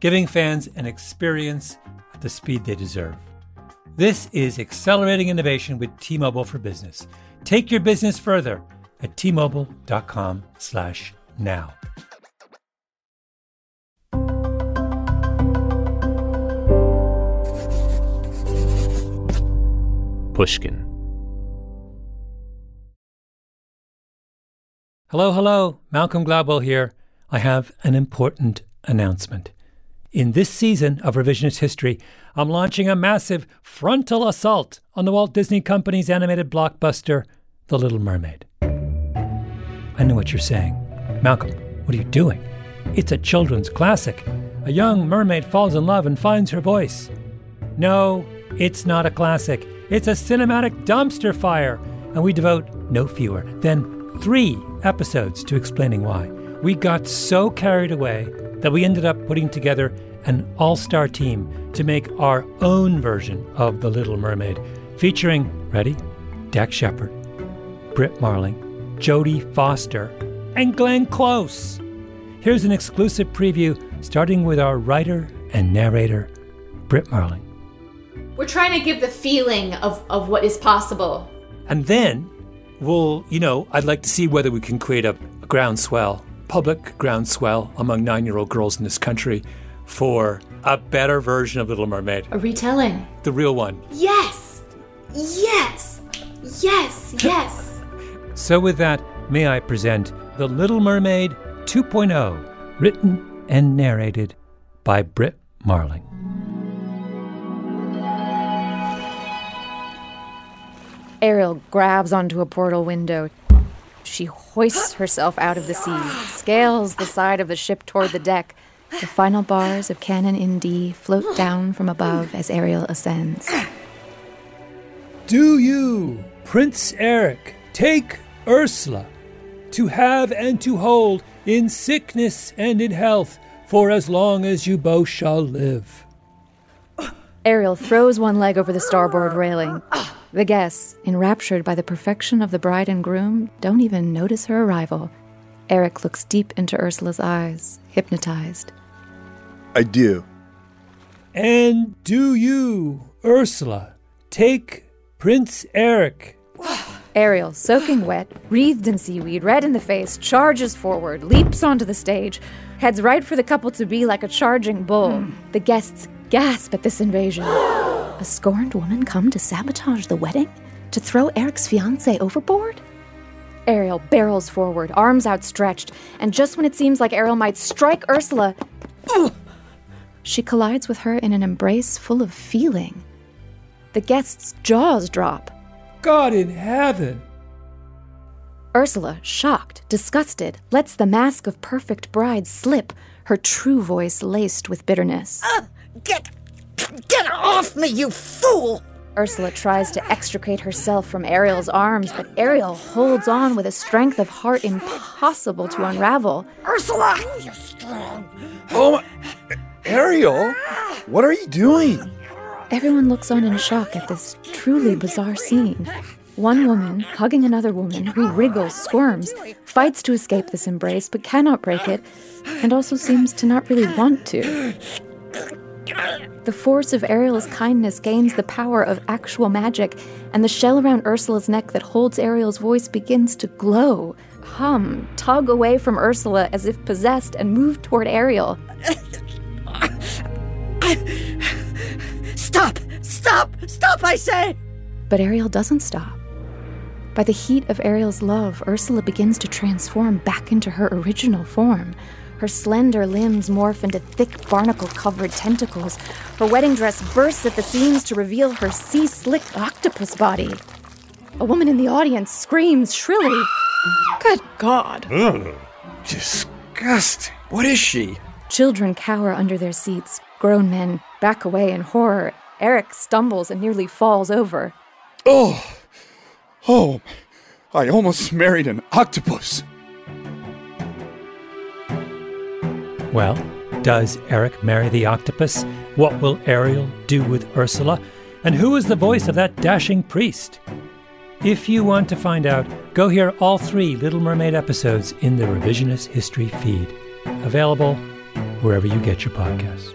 giving fans an experience at the speed they deserve. This is accelerating innovation with T-Mobile for Business. Take your business further at t-mobile.com/now. Pushkin. Hello, hello. Malcolm Gladwell here. I have an important announcement. In this season of Revisionist History, I'm launching a massive frontal assault on the Walt Disney Company's animated blockbuster, The Little Mermaid. I know what you're saying. Malcolm, what are you doing? It's a children's classic. A young mermaid falls in love and finds her voice. No, it's not a classic. It's a cinematic dumpster fire, and we devote no fewer than three episodes to explaining why. We got so carried away that we ended up putting together an all star team to make our own version of The Little Mermaid, featuring, ready? Dax Shepard, Brit Marling, Jodie Foster, and Glenn Close. Here's an exclusive preview starting with our writer and narrator, Brit Marling. We're trying to give the feeling of, of what is possible. And then we'll, you know, I'd like to see whether we can create a, a groundswell, public groundswell among nine year old girls in this country for a better version of Little Mermaid. A retelling. The real one. Yes! Yes! Yes! Yes! So, with that, may I present The Little Mermaid 2.0, written and narrated by Brit Marling. Ariel grabs onto a portal window. She hoists herself out of the sea, scales the side of the ship toward the deck. The final bars of Canon in D float down from above as Ariel ascends. Do you, Prince Eric, take Ursula to have and to hold in sickness and in health for as long as you both shall live? Ariel throws one leg over the starboard railing. The guests, enraptured by the perfection of the bride and groom, don't even notice her arrival. Eric looks deep into Ursula's eyes, hypnotized. I do. And do you, Ursula, take Prince Eric? Ariel, soaking wet, wreathed in seaweed, red in the face, charges forward, leaps onto the stage, heads right for the couple to be like a charging bull. Hmm. The guests gasp at this invasion. A scorned woman come to sabotage the wedding? To throw Eric's fiance overboard? Ariel barrels forward, arms outstretched, and just when it seems like Ariel might strike Ursula, she collides with her in an embrace full of feeling. The guest's jaws drop. God in heaven! Ursula, shocked, disgusted, lets the mask of perfect bride slip. her true voice laced with bitterness. Uh, get. Get off me, you fool! Ursula tries to extricate herself from Ariel's arms, but Ariel holds on with a strength of heart impossible to unravel. Ursula! You're strong. Oh my. Ariel? What are you doing? Everyone looks on in shock at this truly bizarre scene. One woman, hugging another woman, who wriggles, squirms, fights to escape this embrace but cannot break it, and also seems to not really want to. The force of Ariel's kindness gains the power of actual magic, and the shell around Ursula's neck that holds Ariel's voice begins to glow, hum, tug away from Ursula as if possessed, and move toward Ariel. Stop! Stop! Stop, I say! But Ariel doesn't stop. By the heat of Ariel's love, Ursula begins to transform back into her original form. Her slender limbs morph into thick barnacle covered tentacles. Her wedding dress bursts at the seams to reveal her sea slick octopus body. A woman in the audience screams shrilly. Good God. Ugh. Disgusting. What is she? Children cower under their seats. Grown men back away in horror. Eric stumbles and nearly falls over. Oh. Oh. I almost married an octopus. Well, does Eric marry the octopus? What will Ariel do with Ursula? And who is the voice of that dashing priest? If you want to find out, go hear all three Little Mermaid episodes in the Revisionist History feed, available wherever you get your podcasts.